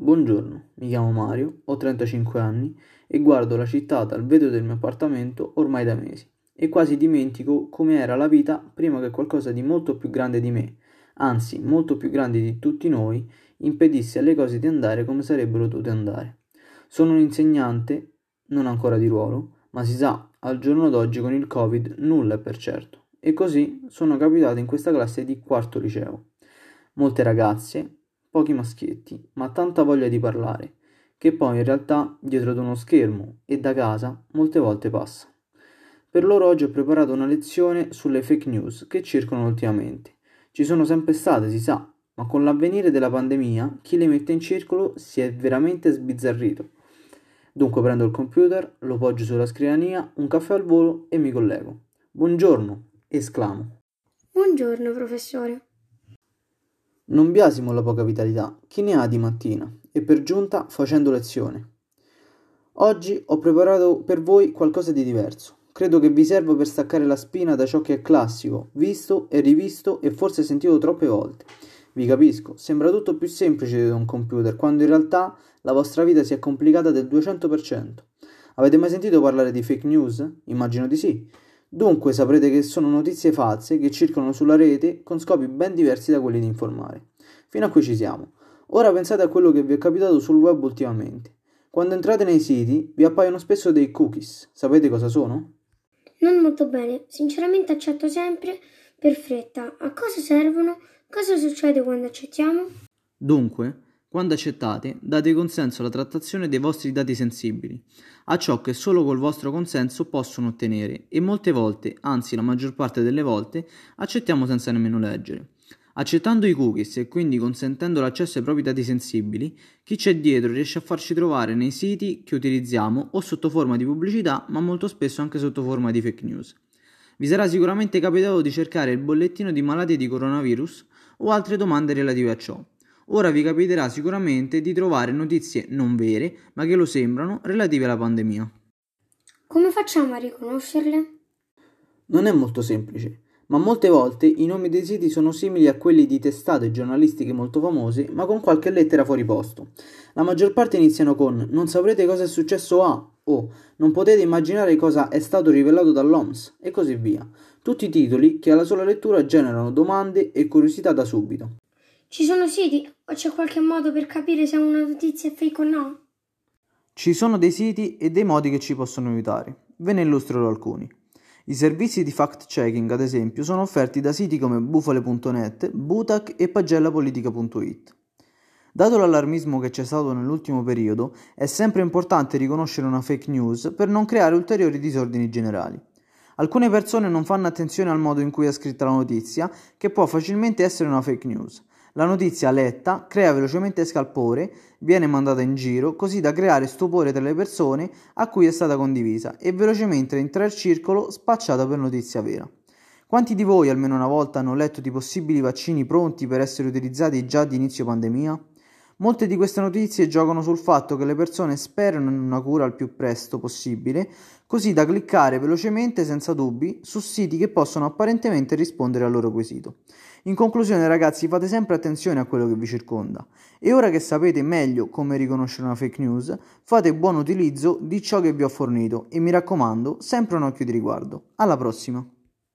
Buongiorno, mi chiamo Mario, ho 35 anni e guardo la città dal vetro del mio appartamento ormai da mesi e quasi dimentico come era la vita prima che qualcosa di molto più grande di me, anzi molto più grande di tutti noi, impedisse alle cose di andare come sarebbero dovute andare. Sono un insegnante, non ancora di ruolo, ma si sa, al giorno d'oggi con il Covid nulla è per certo. E così sono capitato in questa classe di quarto liceo. Molte ragazze, pochi maschietti, ma tanta voglia di parlare, che poi in realtà dietro ad uno schermo e da casa molte volte passa. Per loro oggi ho preparato una lezione sulle fake news che circolano ultimamente. Ci sono sempre state, si sa, ma con l'avvenire della pandemia chi le mette in circolo si è veramente sbizzarrito. Dunque prendo il computer, lo poggio sulla scrivania, un caffè al volo e mi collego. Buongiorno, esclamo. Buongiorno, professore. Non biasimo la poca vitalità, chi ne ha di mattina, e per giunta facendo lezione. Oggi ho preparato per voi qualcosa di diverso. Credo che vi serva per staccare la spina da ciò che è classico, visto e rivisto e forse sentito troppe volte. Vi capisco, sembra tutto più semplice di un computer, quando in realtà la vostra vita si è complicata del 200%. Avete mai sentito parlare di fake news? Immagino di sì. Dunque saprete che sono notizie false che circolano sulla rete con scopi ben diversi da quelli di informare. Fino a qui ci siamo. Ora pensate a quello che vi è capitato sul web ultimamente. Quando entrate nei siti vi appaiono spesso dei cookies. Sapete cosa sono? Non molto bene, sinceramente accetto sempre per fretta. A cosa servono? Cosa succede quando accettiamo? Dunque, quando accettate, date consenso alla trattazione dei vostri dati sensibili, a ciò che solo col vostro consenso possono ottenere e molte volte, anzi la maggior parte delle volte, accettiamo senza nemmeno leggere. Accettando i cookies e quindi consentendo l'accesso ai propri dati sensibili, chi c'è dietro riesce a farci trovare nei siti che utilizziamo o sotto forma di pubblicità, ma molto spesso anche sotto forma di fake news. Vi sarà sicuramente capitato di cercare il bollettino di malati di coronavirus o altre domande relative a ciò. Ora vi capiterà sicuramente di trovare notizie non vere, ma che lo sembrano, relative alla pandemia. Come facciamo a riconoscerle? Non è molto semplice, ma molte volte i nomi dei siti sono simili a quelli di testate giornalistiche molto famose, ma con qualche lettera fuori posto. La maggior parte iniziano con non saprete cosa è successo a o non potete immaginare cosa è stato rivelato dall'OMS e così via. Tutti titoli che alla sola lettura generano domande e curiosità da subito. Ci sono siti o c'è qualche modo per capire se una notizia è fake o no? Ci sono dei siti e dei modi che ci possono aiutare. Ve ne illustrerò alcuni. I servizi di fact-checking, ad esempio, sono offerti da siti come bufale.net, Butac e pagellapolitica.it. Dato l'allarmismo che c'è stato nell'ultimo periodo, è sempre importante riconoscere una fake news per non creare ulteriori disordini generali. Alcune persone non fanno attenzione al modo in cui è scritta la notizia, che può facilmente essere una fake news. La notizia letta crea velocemente scalpore, viene mandata in giro così da creare stupore tra le persone a cui è stata condivisa e velocemente entra il circolo spacciata per notizia vera. Quanti di voi almeno una volta hanno letto di possibili vaccini pronti per essere utilizzati già di inizio pandemia? Molte di queste notizie giocano sul fatto che le persone sperano in una cura al più presto possibile, così da cliccare velocemente senza dubbi su siti che possono apparentemente rispondere al loro quesito. In conclusione, ragazzi, fate sempre attenzione a quello che vi circonda. E ora che sapete meglio come riconoscere una fake news, fate buon utilizzo di ciò che vi ho fornito e mi raccomando, sempre un occhio di riguardo. Alla prossima!